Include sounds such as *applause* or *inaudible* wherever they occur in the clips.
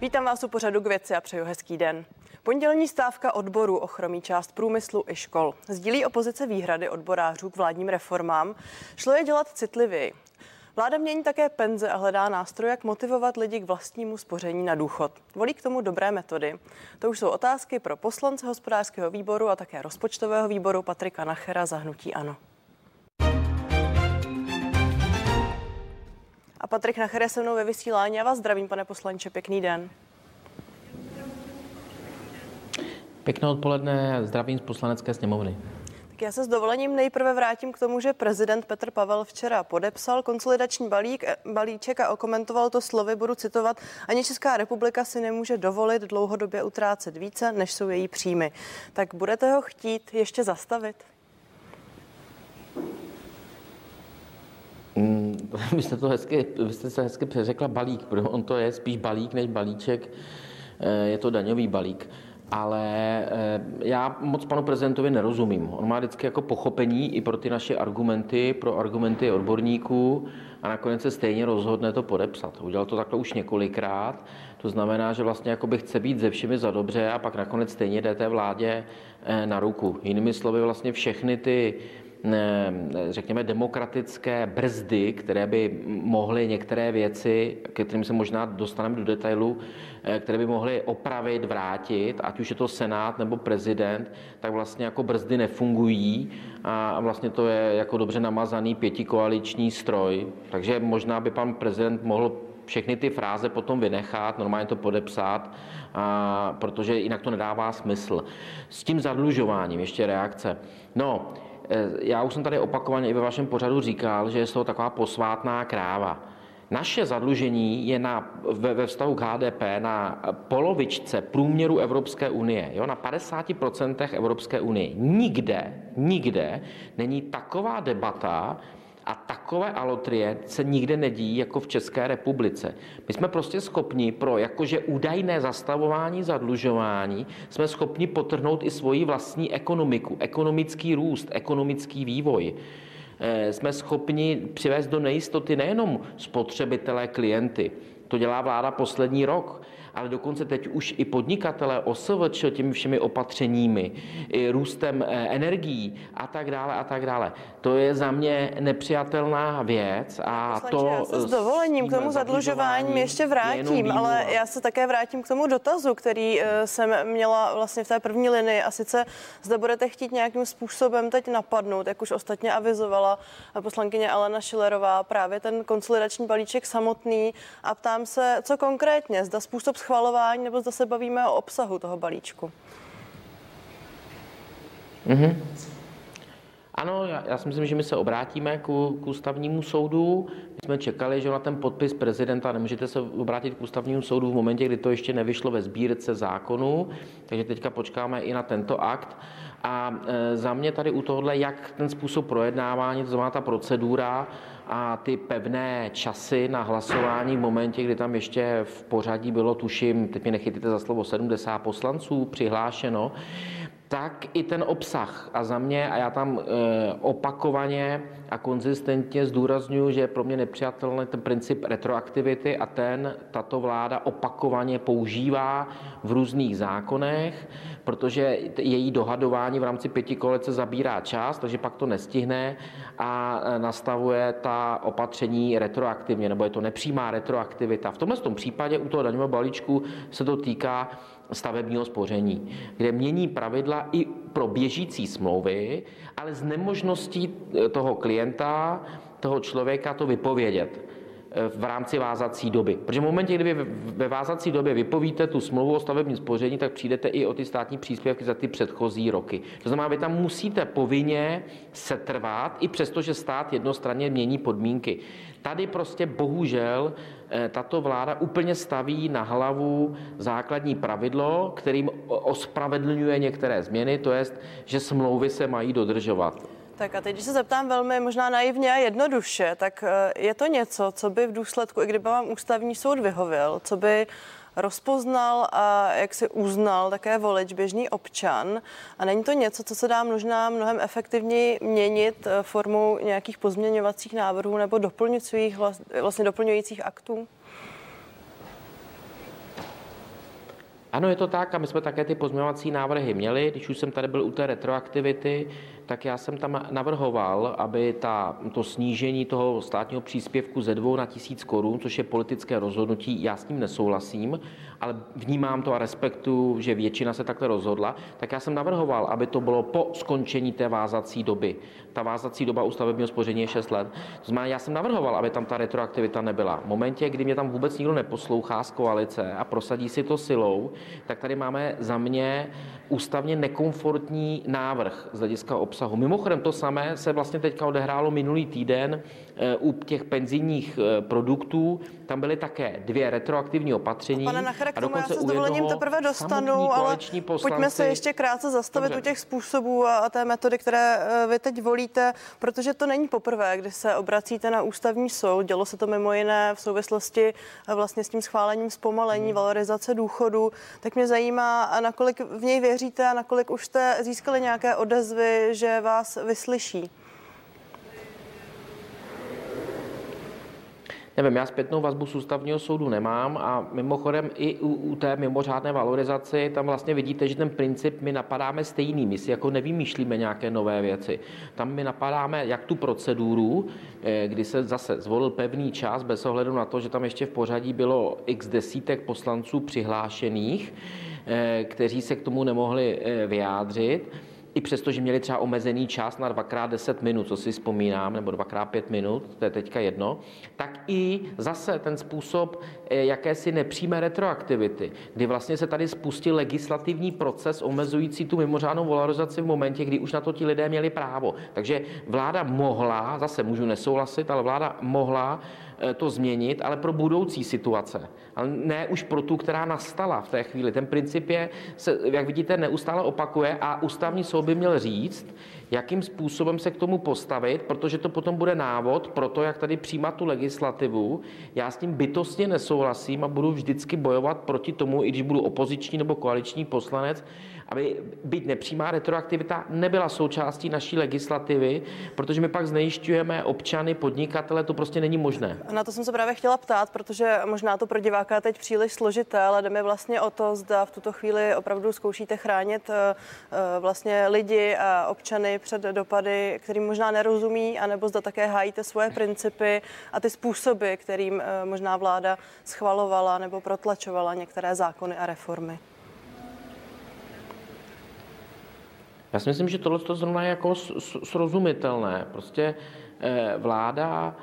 Vítám vás u pořadu k věci a přeju hezký den. Pondělní stávka odboru ochromí část průmyslu i škol. Sdílí opozice výhrady odborářů k vládním reformám. Šlo je dělat citlivěji. Vláda mění také penze a hledá nástroje, jak motivovat lidi k vlastnímu spoření na důchod. Volí k tomu dobré metody. To už jsou otázky pro poslance hospodářského výboru a také rozpočtového výboru Patrika Nachera za hnutí Ano. A Patrik Nacher je se mnou ve vysílání. Já vás zdravím, pane poslanče, pěkný den. Pěkné odpoledne, zdravím z poslanecké sněmovny. Tak já se s dovolením nejprve vrátím k tomu, že prezident Petr Pavel včera podepsal konsolidační balík, balíček a okomentoval to slovy, budu citovat, ani Česká republika si nemůže dovolit dlouhodobě utrácet více, než jsou její příjmy. Tak budete ho chtít ještě zastavit? *laughs* vy jste to hezky, vy jste se hezky přeřekla balík, protože on to je spíš balík než balíček, eh, je to daňový balík ale eh, já moc panu prezidentovi nerozumím. On má vždycky jako pochopení i pro ty naše argumenty, pro argumenty odborníků a nakonec se stejně rozhodne to podepsat. Udělal to takhle už několikrát, to znamená, že vlastně jakoby chce být ze všemi za dobře a pak nakonec stejně jde té vládě eh, na ruku. Jinými slovy vlastně všechny ty řekněme, demokratické brzdy, které by mohly některé věci, ke kterým se možná dostaneme do detailu, eh, které by mohly opravit, vrátit, ať už je to senát nebo prezident, tak vlastně jako brzdy nefungují a vlastně to je jako dobře namazaný pětikoaliční stroj. Takže možná by pan prezident mohl všechny ty fráze potom vynechat, normálně to podepsat, a, protože jinak to nedává smysl. S tím zadlužováním ještě reakce. No, Eh, já už jsem tady opakovaně i ve vašem pořadu říkal, že je to taková posvátná kráva. Naše zadlužení je na, ve, ve vztahu k HDP na polovičce průměru Evropské unie, jo, na 50% Evropské unie. Nikde, nikde není taková debata, a takové alotrie se nikde nedí jako v České republice. My jsme prostě schopni pro jakože údajné zastavování zadlužování, jsme schopni potrhnout i svoji vlastní ekonomiku, ekonomický růst, ekonomický vývoj eh, jsme schopni přivést do nejistoty nejenom spotřebitelé, klienty. To dělá vláda poslední rok ale dokonce teď už i podnikatele OSVČ těmi všemi opatřeními, i růstem eh, energií a tak dále a tak dále. To je za mě nepřijatelná věc a Poslanče, to... Já se s dovolením k tomu zadlužování ještě vrátím, ale já se také vrátím k tomu dotazu, který eh, jsem měla vlastně v té první linii a sice zda budete chtít nějakým způsobem teď napadnout, jak už ostatně avizovala poslankyně Alena Šilerová, právě ten konsolidační balíček samotný a ptám se, co konkrétně, zda způsob schvalování, nebo zda se bavíme o obsahu toho balíčku? Mm-hmm. Ano, já, já si myslím, že my se obrátíme k, k ústavnímu soudu. My jsme čekali, že na ten podpis prezidenta nemůžete se obrátit k ústavnímu soudu v momentě, kdy to ještě nevyšlo ve sbírce zákonu, takže teďka počkáme i na tento akt. A e, za mě tady u tohohle, jak ten způsob projednávání, to znamená ta procedura a ty pevné časy na hlasování v momentě, kdy tam ještě v pořadí bylo, tuším, teď mi nechytíte za slovo, 70 poslanců přihlášeno, tak i ten obsah. A za mě, a já tam e, opakovaně a konzistentně zdůraznuju, že je pro mě nepřijatelný ten princip retroaktivity a ten tato vláda opakovaně používá v různých zákonech, protože její dohadování v rámci pěti kolece zabírá čas, takže pak to nestihne a e, nastavuje ta opatření retroaktivně, nebo je to nepřímá retroaktivita. V tomhle tom případě u toho daňového balíčku se to týká stavebního spoření, kde mění pravidla i pro běžící smlouvy, ale z nemožností eh, toho klienta, toho člověka to vypovědět v rámci vázací doby. Protože v momentě, kdy ve vázací době vypovíte tu smlouvu o stavebním spoření, tak přijdete i o ty státní příspěvky za ty předchozí roky. To znamená, vy tam musíte povinně setrvat, i přesto, že stát jednostranně mění podmínky. Tady prostě bohužel eh, tato vláda úplně staví na hlavu základní pravidlo, kterým ospravedlňuje některé změny, to je, že smlouvy se mají dodržovat. Tak a teď, když se zeptám velmi možná naivně a jednoduše, tak eh, je to něco, co by v důsledku, i kdyby vám ústavní soud vyhověl, co by rozpoznal a jak si uznal také volič, běžný občan. A není to něco, co se dá možná mnohem efektivněji měnit eh, formou nějakých pozměňovacích návrhů nebo doplňujících, vlastně doplňujících aktů? Ano, je to tak a my jsme také ty pozměňovací návrhy měli. Když už jsem tady byl u té retroaktivity, tak já jsem tam navrhoval, aby ta, to snížení toho státního příspěvku ze dvou na tisíc korun, což je politické rozhodnutí, já s tím nesouhlasím, ale vnímám to a respektu, že většina se takhle rozhodla, tak já jsem navrhoval, aby to bylo po skončení té vázací doby. Ta vázací doba u stavebního spoření je 6 let. To znamená, já jsem navrhoval, aby tam ta retroaktivita nebyla. V momentě, kdy mě tam vůbec nikdo neposlouchá z koalice a prosadí si to silou, tak tady máme za mě ústavně nekomfortní návrh z hlediska obsahu. Mimochodem to samé se vlastně teďka odehrálo minulý týden u těch penzijních eh, produktů. Tam byly také dvě retroaktivní opatření. Pane Nachere, k tomu já se s dovolením teprve dostanu, ale poslanci... pojďme se ještě krátce zastavit Dobře. u těch způsobů a té metody, které eh, vy teď volíte, protože to není poprvé, kdy se obracíte na ústavní soud. Dělo se to mimo jiné v souvislosti vlastně s tím schválením zpomalení hmm. valorizace důchodu. Tak mě zajímá, nakolik v něj věříte a nakolik už jste získali nějaké odezvy, že vás vyslyší. Nevím, já zpětnou vazbu z ústavního soudu nemám a mimochodem i u, u té mimořádné valorizaci tam vlastně vidíte, že ten princip my napadáme stejný, my si jako nevymýšlíme nějaké nové věci. Tam my napadáme jak tu proceduru, eh, kdy se zase zvolil pevný čas bez ohledu na to, že tam ještě v pořadí bylo x desítek poslanců přihlášených, eh, kteří se k tomu nemohli eh, vyjádřit i přesto, že měli třeba omezený čas na dvakrát 10 minut, co si vzpomínám, nebo dvakrát 5 minut, to je teďka jedno, tak i zase ten způsob eh, jakési nepřímé retroaktivity, kdy vlastně se tady spustil legislativní proces omezující tu mimořádnou valorizaci v momentě, kdy už na to ti lidé měli právo. Takže vláda mohla, zase můžu nesouhlasit, ale vláda mohla to změnit, ale pro budoucí situace. Ale ne už pro tu, která nastala v té chvíli. Ten princip je, se, jak vidíte, neustále opakuje a ústavní soud by měl říct, jakým způsobem se k tomu postavit, protože to potom bude návod pro to, jak tady přijímat tu legislativu. Já s tím bytostně nesouhlasím a budu vždycky bojovat proti tomu, i když budu opoziční nebo koaliční poslanec, aby být nepřímá retroaktivita nebyla součástí naší legislativy, protože my pak znejišťujeme občany, podnikatele, to prostě není možné. Na to jsem se právě chtěla ptát, protože možná to pro diváka je teď příliš složité, ale jde mi vlastně o to, zda v tuto chvíli opravdu zkoušíte chránit eh, eh, vlastně lidi a občany před dopady, kterým možná nerozumí, anebo zda také hájíte svoje principy a ty způsoby, kterým eh, možná vláda schvalovala nebo protlačovala některé zákony a reformy. Já si myslím, že tohle to zrovna je jako srozumitelné. Prostě eh, vláda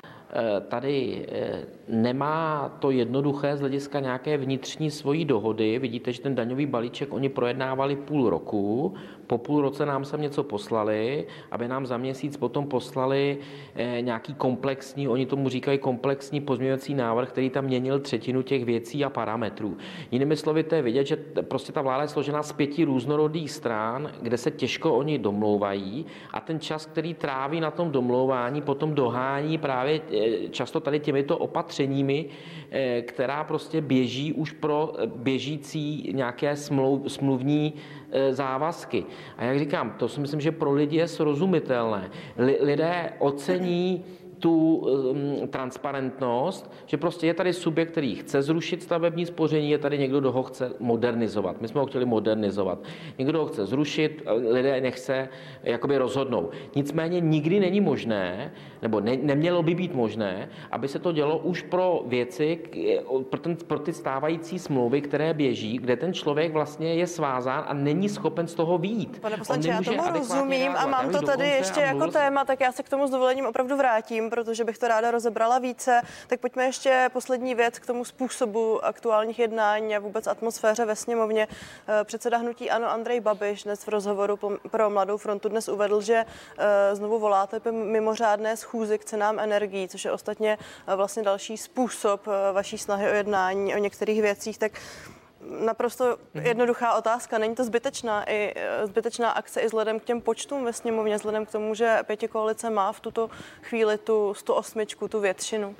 tady eh, nemá to jednoduché z hlediska nějaké vnitřní svojí dohody. Vidíte, že ten daňový balíček oni projednávali půl roku, po půl roce nám sem něco poslali, aby nám za měsíc potom poslali eh, nějaký komplexní, oni tomu říkají komplexní pozměňovací návrh, který tam měnil třetinu těch věcí a parametrů. Jinými slovy, to je vidět, že prostě ta vláda je složená z pěti různorodých stran, kde se těžko oni domlouvají a ten čas, který tráví na tom domlouvání, potom dohání právě eh, často tady těmito opatřeními, eh, která prostě běží už pro běžící nějaké smluvní E, závazky. A jak říkám, to si myslím, že pro lidi je srozumitelné. Lidé ocení tu um, transparentnost, že prostě je tady subjekt, který chce zrušit stavební spoření, je tady někdo, kdo ho chce modernizovat. My jsme ho chtěli modernizovat. Někdo ho chce zrušit, lidé nechce jakoby rozhodnou. Nicméně nikdy není možné, nebo ne, nemělo by být možné, aby se to dělo už pro věci, pro, ten, pro ty stávající smlouvy, které běží, kde ten člověk vlastně je svázán a není schopen z toho výjít. Pane poslanče, já tomu rozumím a mám to tady ještě jako téma, tak já se k tomu s dovolením opravdu vrátím protože bych to ráda rozebrala více. Tak pojďme ještě poslední věc k tomu způsobu aktuálních jednání a vůbec atmosféře ve sněmovně. Eh, předseda hnutí Ano Andrej Babiš dnes v rozhovoru pro Mladou frontu dnes uvedl, že eh, znovu voláte mimořádné schůzy k cenám energií, což je ostatně eh, vlastně další způsob vaší snahy o jednání o některých věcích. Tak naprosto jednoduchá otázka. Není to zbytečná, i, e, zbytečná akce i vzhledem k těm počtům ve sněmovně, vzhledem k tomu, že pěti koalice má v tuto chvíli tu 108, tu většinu?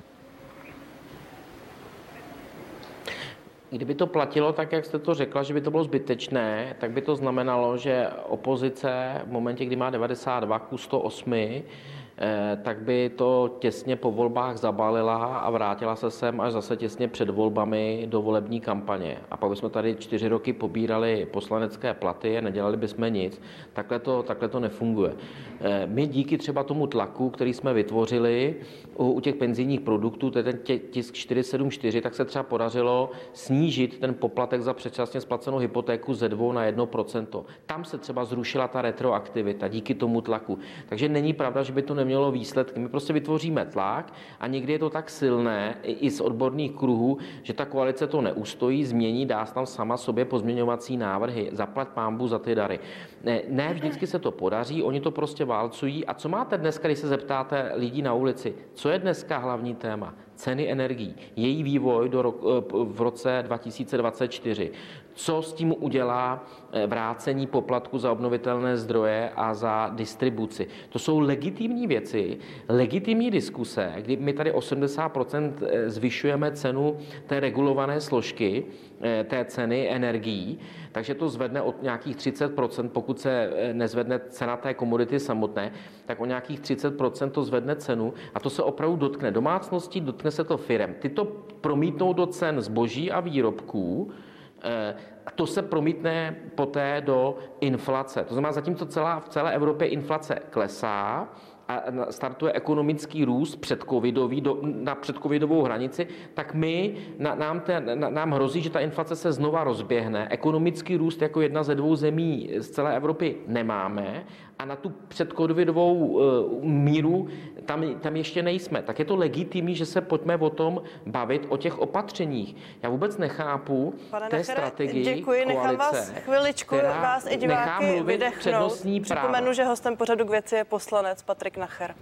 Kdyby to platilo tak, jak jste to řekla, že by to bylo zbytečné, tak by to znamenalo, že opozice v momentě, kdy má 92 ku 108, Eh, tak by to těsně po volbách zabalila a vrátila se sem až zase těsně před volbami do volební kampaně. A pak bychom tady čtyři roky pobírali poslanecké platy a nedělali bychom nic. Takhle to, takhle to nefunguje. Eh, my díky třeba tomu tlaku, který jsme vytvořili u, u těch penzijních produktů, to je ten tisk 474, tak se třeba podařilo snížit ten poplatek za předčasně splacenou hypotéku ze 2 na 1%. Tam se třeba zrušila ta retroaktivita díky tomu tlaku. Takže není pravda, že by to nemělo mělo výsledky. My prostě vytvoříme tlak a někdy je to tak silné i z odborných kruhů, že ta koalice to neustojí, změní, dá tam sama sobě pozměňovací návrhy, zaplat pámbu za ty dary. Ne, ne vždycky se to podaří, oni to prostě válcují. A co máte dneska, když se zeptáte lidí na ulici, co je dneska hlavní téma? ceny energií, její vývoj do ro- v roce 2024, co s tím udělá eh, vrácení poplatku za obnovitelné zdroje a za distribuci. To jsou legitimní věci, legitimní diskuse, kdy my tady 80% eh, zvyšujeme cenu té regulované složky, eh, té ceny energií, takže to zvedne od nějakých 30%, pokud se nezvedne cena té komodity samotné, tak o nějakých 30% to zvedne cenu a to se opravdu dotkne domácností, dotkne se to firem. Ty to promítnou do cen zboží a výrobků, a to se promítne poté do inflace. To znamená, zatímco celá, v celé Evropě inflace klesá, a startuje ekonomický růst předcovidový, do, na předcovidovou hranici, tak my, na, nám, te, na, nám hrozí, že ta inflace se znova rozběhne. Ekonomický růst jako jedna ze dvou zemí z celé Evropy nemáme a na tu předcovidovou uh, míru tam, tam ještě nejsme. Tak je to legitimní, že se pojďme o tom bavit, o těch opatřeních. Já vůbec nechápu Pane té Nechere, strategii Děkuji, koalice, nechám vás chviličku, vás i diváky vydechnout. Připomenu, že hostem pořadu k věci je poslanec Patrik Nacher.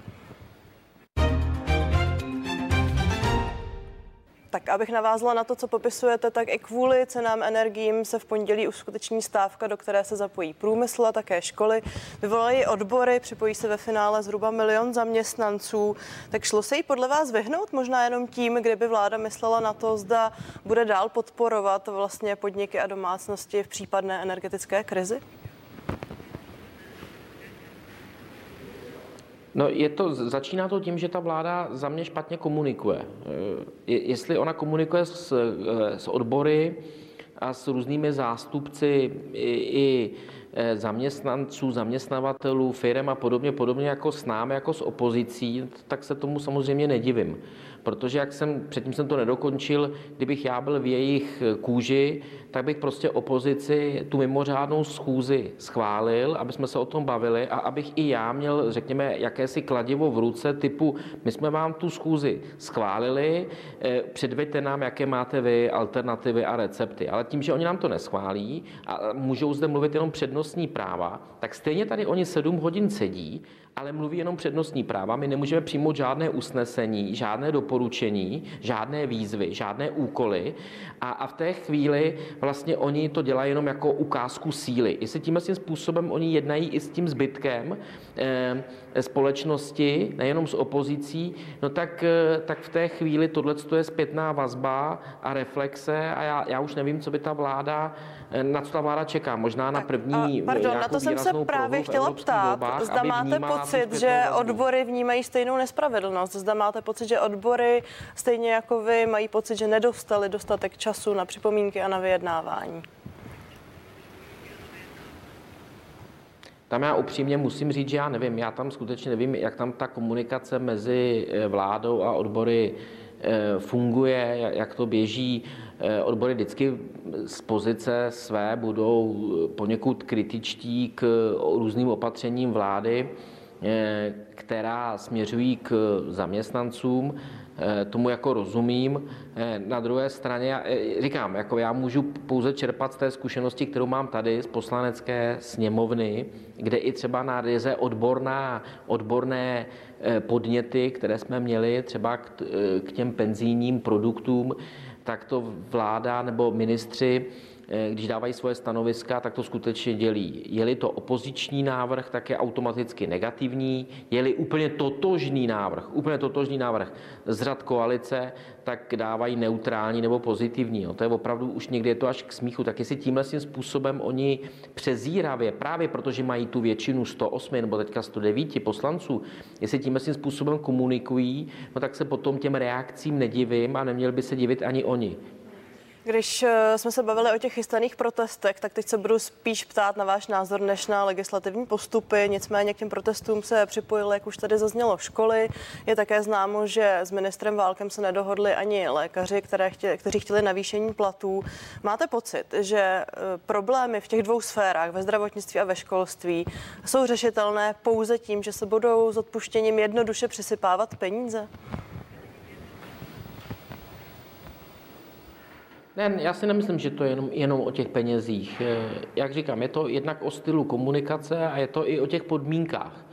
Tak abych navázala na to, co popisujete, tak i kvůli cenám energiím se v pondělí uskuteční stávka, do které se zapojí průmysl a také školy. Vyvolají odbory, připojí se ve finále zhruba milion zaměstnanců. Tak šlo se jí podle vás vyhnout možná jenom tím, kdyby vláda myslela na to, zda bude dál podporovat vlastně podniky a domácnosti v případné energetické krizi? No je to, začíná to tím, že ta vláda za mě špatně komunikuje. Je, jestli ona komunikuje s, s odbory a s různými zástupci i, i e, zaměstnanců, zaměstnavatelů, firm a podobně, podobně jako s námi, jako s opozicí, tak se tomu samozřejmě nedivím protože jak jsem, předtím jsem to nedokončil, kdybych já byl v jejich kůži, tak bych prostě opozici tu mimořádnou schůzi schválil, aby jsme se o tom bavili a abych i já měl, řekněme, jakési kladivo v ruce typu, my jsme vám tu schůzi schválili, eh, předveďte nám, jaké máte vy alternativy a recepty. Ale tím, že oni nám to neschválí a můžou zde mluvit jenom přednostní práva, tak stejně tady oni sedm hodin sedí ale mluví jenom přednostní práva. My nemůžeme přijmout žádné usnesení, žádné doporučení, žádné výzvy, žádné úkoly. A, a v té chvíli vlastně oni to dělají jenom jako ukázku síly. Jestli tímhle tím způsobem oni jednají i s tím zbytkem eh, společnosti, nejenom s opozicí, no tak, eh, tak v té chvíli tohle je zpětná vazba a reflexe a já, já už nevím, co by ta vláda Eh, na co ta vláda čeká? Možná na první Pardon, na to jsem se právě chtěla ptát. Volbách, zda máte pocit, že odbory vnímají stejnou nespravedlnost? Zda máte pocit, že odbory stejně jako vy mají pocit, že nedostali dostatek času na připomínky a na vyjednávání? Tam já upřímně musím říct, že já nevím, já tam skutečně nevím, jak tam ta komunikace mezi eh, vládou a odbory eh, funguje, jak to běží. Eh, odbory vždycky z pozice své budou poněkud kritičtí k různým opatřením vlády, eh, která směřují k zaměstnancům. Eh, tomu jako rozumím. Na druhé straně, říkám, jako já můžu pouze čerpat z té zkušenosti, kterou mám tady z poslanecké sněmovny, kde i třeba na ryze odborná, odborné podněty, které jsme měli třeba k těm penzijním produktům, tak to vláda nebo ministři eh, když dávají svoje stanoviska, tak to skutečně dělí. Je-li to opoziční návrh, tak je automaticky negativní. Je-li úplně totožný návrh, úplně totožný návrh z řad koalice, tak dávají neutrální nebo pozitivní. No, to je opravdu už někdy je to až k smíchu. Tak jestli tímhle tím způsobem oni přezíravě, právě protože mají tu většinu 108 nebo teďka 109 poslanců, jestli tímhle tím způsobem komunikují, no tak se potom těm reakcím nedivím a neměli by se divit ani oni. Když eh, jsme se bavili o těch chystaných protestech, tak teď se budu spíš ptát na váš názor než na legislativní postupy. Nicméně k těm protestům se připojily, jak už tady zaznělo, školy. Je také známo, že s ministrem Válkem se nedohodli ani lékaři, které chtěli, kteří chtěli navýšení platů. Máte pocit, že eh, problémy v těch dvou sférách, ve zdravotnictví a ve školství, jsou řešitelné pouze tím, že se budou s odpuštěním jednoduše přisypávat peníze? Ne, já si nemyslím, že to je jenom, jenom o těch penězích. Eh, jak říkám, je to jednak o stylu komunikace a je to i o těch podmínkách.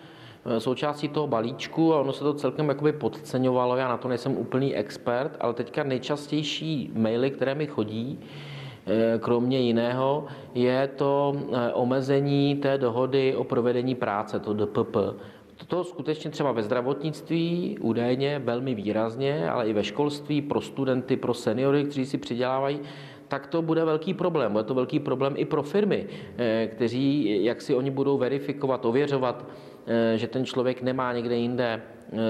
Eh, součástí toho balíčku a ono se to celkem jakoby podceňovalo, já na to nejsem úplný expert, ale teďka nejčastější maily, které mi chodí, eh, kromě jiného, je to omezení té dohody o provedení práce, to DPP. To skutečně třeba ve zdravotnictví údajně velmi výrazně, ale i ve školství pro studenty, pro seniory, kteří si přidělávají, tak to bude velký problém. Bude to velký problém i pro firmy, eh, kteří, jak si oni budou verifikovat, ověřovat, eh, že ten člověk nemá někde jinde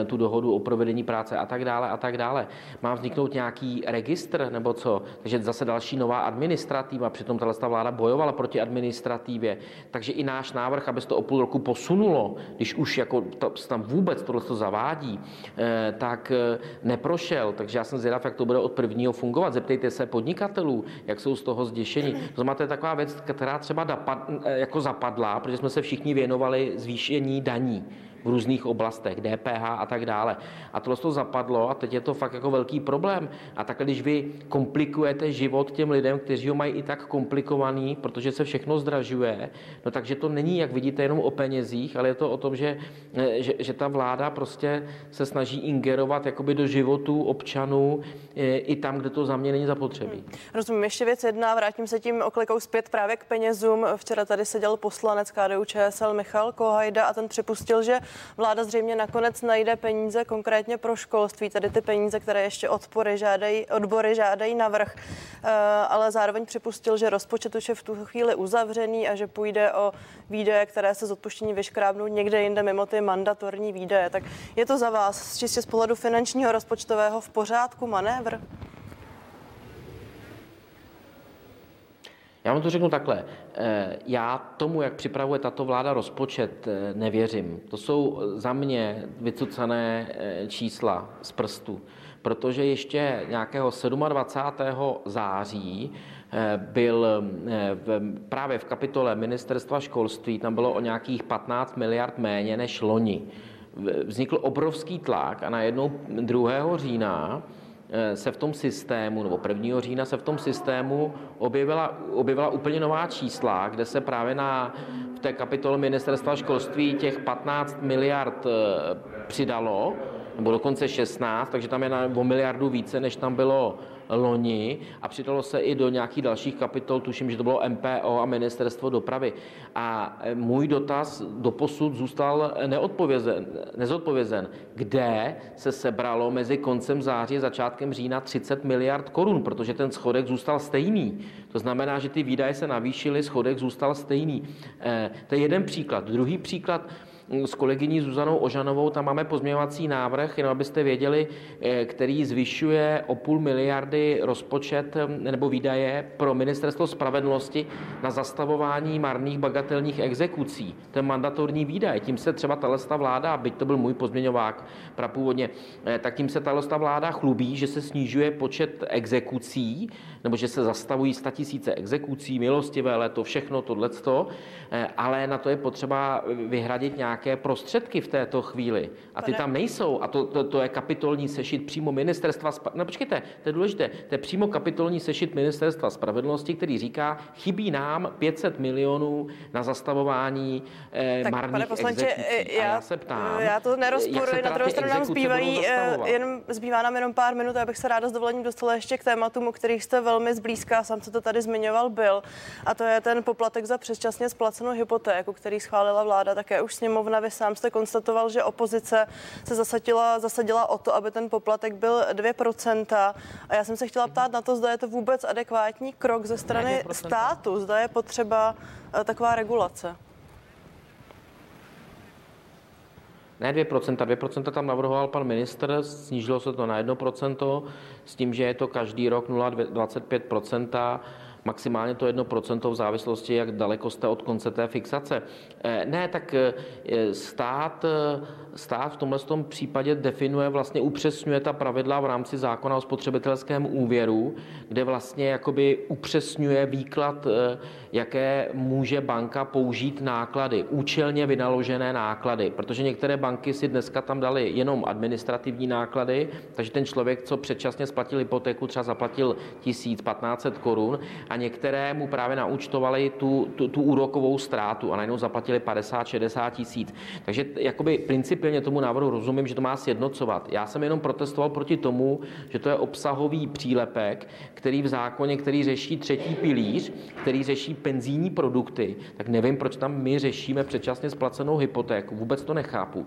tu dohodu o provedení práce a tak dále a tak dále. Má vzniknout nějaký registr nebo co? Takže zase další nová administrativa, přitom tato vláda bojovala proti administrativě. Takže i náš návrh, aby se to o půl roku posunulo, když už jako to, tam vůbec tohle to zavádí, eh, tak eh, neprošel. Takže já jsem zvědav, jak to bude od prvního fungovat. Zeptejte se podnikatelů, jak jsou z toho zděšení. To znamená, to je taková věc, která třeba jako zapadla, protože jsme se všichni věnovali zvýšení daní v různých oblastech, DPH a tak dále. A tohle to zapadlo a teď je to fakt jako velký problém. A takhle, když vy komplikujete život těm lidem, kteří ho mají i tak komplikovaný, protože se všechno zdražuje, no takže to není, jak vidíte, jenom o penězích, ale je to o tom, že, že, že ta vláda prostě se snaží ingerovat jakoby do životů občanů e, i tam, kde to za mě není zapotřebí. Hmm. Rozumím, ještě věc jedna, vrátím se tím oklikou zpět právě k penězům. Včera tady seděl poslanec KDU ČSL Michal Kohajda a ten připustil, že vláda zřejmě nakonec najde peníze konkrétně pro školství, tedy ty peníze, které ještě odpory žádají, odbory žádají navrh, eh, ale zároveň připustil, že rozpočet už je v tu chvíli uzavřený a že půjde o výdaje, které se z odpuštění vyškrábnou někde jinde mimo ty mandatorní výdaje. Tak je to za vás čistě z pohledu finančního rozpočtového v pořádku manévr? Já vám to řeknu takhle. Eh, já tomu, jak připravuje tato vláda rozpočet, eh, nevěřím. To jsou za mě vycucané eh, čísla z prstu, protože ještě nějakého 27. září byl právě v kapitole ministerstva školství, tam bylo o nějakých 15 miliard méně než loni. Vznikl obrovský tlak a najednou 2. října Eh, se v tom systému, nebo 1. října se v tom systému objevila, objevila úplně nová čísla, kde se právě na, v té kapitole ministerstva školství těch 15 miliard eh, přidalo, nebo dokonce 16, takže tam je na, o miliardu více, než tam bylo loni a přidalo se i do nějakých dalších kapitol, tuším, že to bylo MPO a ministerstvo dopravy. A e, můj dotaz do posud zůstal neodpovězen, nezodpovězen. Kde se sebralo mezi koncem září a začátkem října 30 miliard korun, protože ten schodek zůstal stejný. To znamená, že ty výdaje se navýšily, schodek zůstal stejný. E, to je jeden příklad. Druhý příklad, s kolegyní Zuzanou Ožanovou, tam máme pozměňovací návrh, jenom abyste věděli, eh, který zvyšuje o půl miliardy rozpočet eh, nebo výdaje pro ministerstvo spravedlnosti na zastavování marných bagatelních exekucí. Je mandatorní výdaj. Tím se třeba talesta vláda, byť to byl můj pozměňovák prapůvodně, eh, tak tím se talesta vláda chlubí, že se snižuje počet exekucí, nebo že se zastavují tisíce exekucí, milostivé léto, všechno tohleto, ale na to je potřeba vyhradit nějaké nějaké prostředky v této chvíli. A ty tam nejsou. A to, to, to je kapitolní sešit přímo ministerstva. No počkejte, to je důležité. To je přímo kapitolní sešit ministerstva spravedlnosti, který říká, chybí nám 500 milionů na zastavování eh, tak, marných pane poslanče, exekucí. Já, já se ptám, já to nerozporuji. Na druhou stranu nám zbývají, eh, jen, zbývá nám jenom pár minut, abych se ráda s dovolením dostala ještě k tématům, o kterých jste velmi zblízká, sám se to tady zmiňoval, byl. A to je ten poplatek za předčasně splacenou hypotéku, který schválila vláda, také už sněmovna. Vy sám jste konstatoval, že opozice se zasadila, zasadila o to, aby ten poplatek byl 2%. A já jsem se chtěla ptát na to, zda je to vůbec adekvátní krok ze strany státu, zda je potřeba eh, taková regulace. Ne 2%, 2% tam navrhoval pan minister, snížilo se to na 1%, s tím, že je to každý rok 0,25%, maximálně to 1% v závislosti, jak daleko jste od konce té fixace. Eh, ne, tak eh, stát, eh, stát v tomhle tom případě definuje, vlastně upřesňuje ta pravidla v rámci zákona o spotřebitelském úvěru, kde vlastně jakoby upřesňuje výklad, jaké může banka použít náklady, účelně vynaložené náklady, protože některé banky si dneska tam dali jenom administrativní náklady, takže ten člověk, co předčasně splatil hypotéku, třeba zaplatil 1500 korun a některé mu právě naúčtovali tu, tu, tu úrokovou ztrátu a najednou zaplatili 50-60 tisíc. Takže jakoby principiálně tomu návrhu rozumím, že to má sjednocovat. Já jsem jenom protestoval proti tomu, že to je obsahový přílepek, který v zákoně, který řeší třetí pilíř, který řeší penzijní produkty, tak nevím, proč tam my řešíme předčasně splacenou hypotéku. Vůbec to nechápu.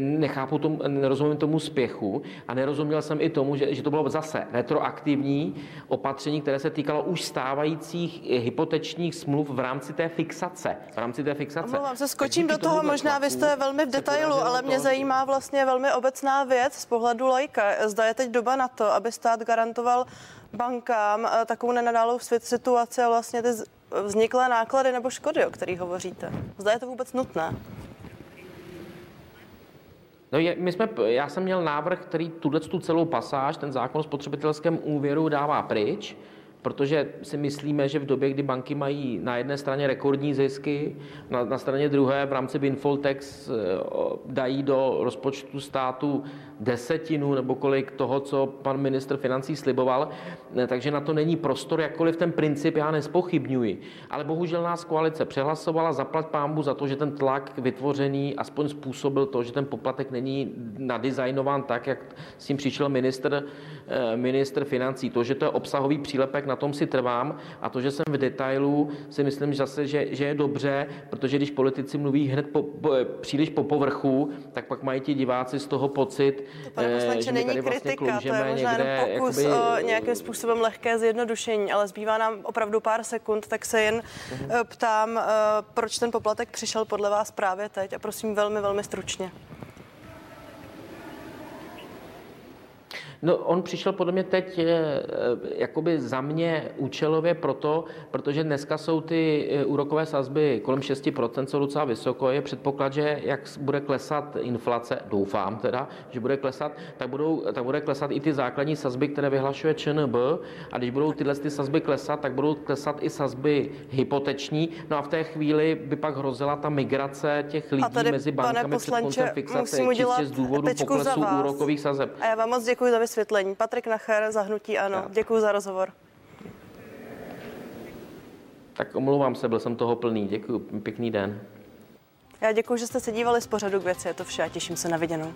Nechápu tomu, nerozumím tomu spěchu a nerozuměl jsem i tomu, že, že to bylo zase retroaktivní opatření, které se týkalo už stávajících hypotečních smluv v rámci té fixace. V rámci té fixace. Omlouvám se, skočím do toho, možná vy jste velmi v detailu, ale mě zajímá vlastně velmi obecná věc z pohledu lajka. Zda je teď doba na to, aby stát garantoval bankám eh, takovou nenadálou situaci a vlastně ty vzniklé náklady nebo škody, o kterých hovoříte. Zda je to vůbec nutné? No je, my jsme, já jsem měl návrh, který tuhle tu celou pasáž, ten zákon o spotřebitelském úvěru dává pryč, protože si myslíme, že v době, kdy banky mají na jedné straně rekordní zisky, na, na straně druhé v rámci Winfoltex eh, dají do rozpočtu státu desetinu nebo kolik toho, co pan ministr financí sliboval, takže na to není prostor, jakkoliv ten princip já nespochybňuji. Ale bohužel nás koalice přehlasovala, zaplať pámbu za to, že ten tlak vytvořený aspoň způsobil to, že ten poplatek není nadizajnován tak, jak s tím přišel minister, eh, minister financí. To, že to je obsahový přílepek, na tom si trvám a to, že jsem v detailu, si myslím že zase, že, že je dobře, protože když politici mluví hned po, po, příliš po povrchu, tak pak mají ti diváci z toho pocit, to, pane eh, poslanče, není vlastně kritika, to je možná někde, jenom pokus jakoby... o nějakým způsobem lehké zjednodušení, ale zbývá nám opravdu pár sekund, tak se jen uh-huh. ptám, eh, proč ten poplatek přišel podle vás právě teď a prosím velmi, velmi stručně. No, on přišel podle mě teď eh, jakoby za mě účelově proto, protože dneska jsou ty eh, úrokové sazby kolem 6%, jsou docela vysoko. Je předpoklad, že jak bude klesat inflace, doufám teda, že bude klesat, tak, budou, tak bude klesat i ty základní sazby, které vyhlašuje ČNB. A když budou tyhle ty sazby klesat, tak budou klesat i sazby hypoteční. No a v té chvíli by pak hrozila ta migrace těch lidí tady, mezi bankami před koncem fixace, čistě z důvodu poklesu úrokových sazeb. A já vám moc děkuji za vysvětlení. Patrik Nacher, zahnutí ano. Děkuji za rozhovor. Tak omlouvám se, byl jsem toho plný. Děkuji, pěkný den. Já děkuji, že jste se dívali z pořadu k věci. Je to vše a těším se na viděnou.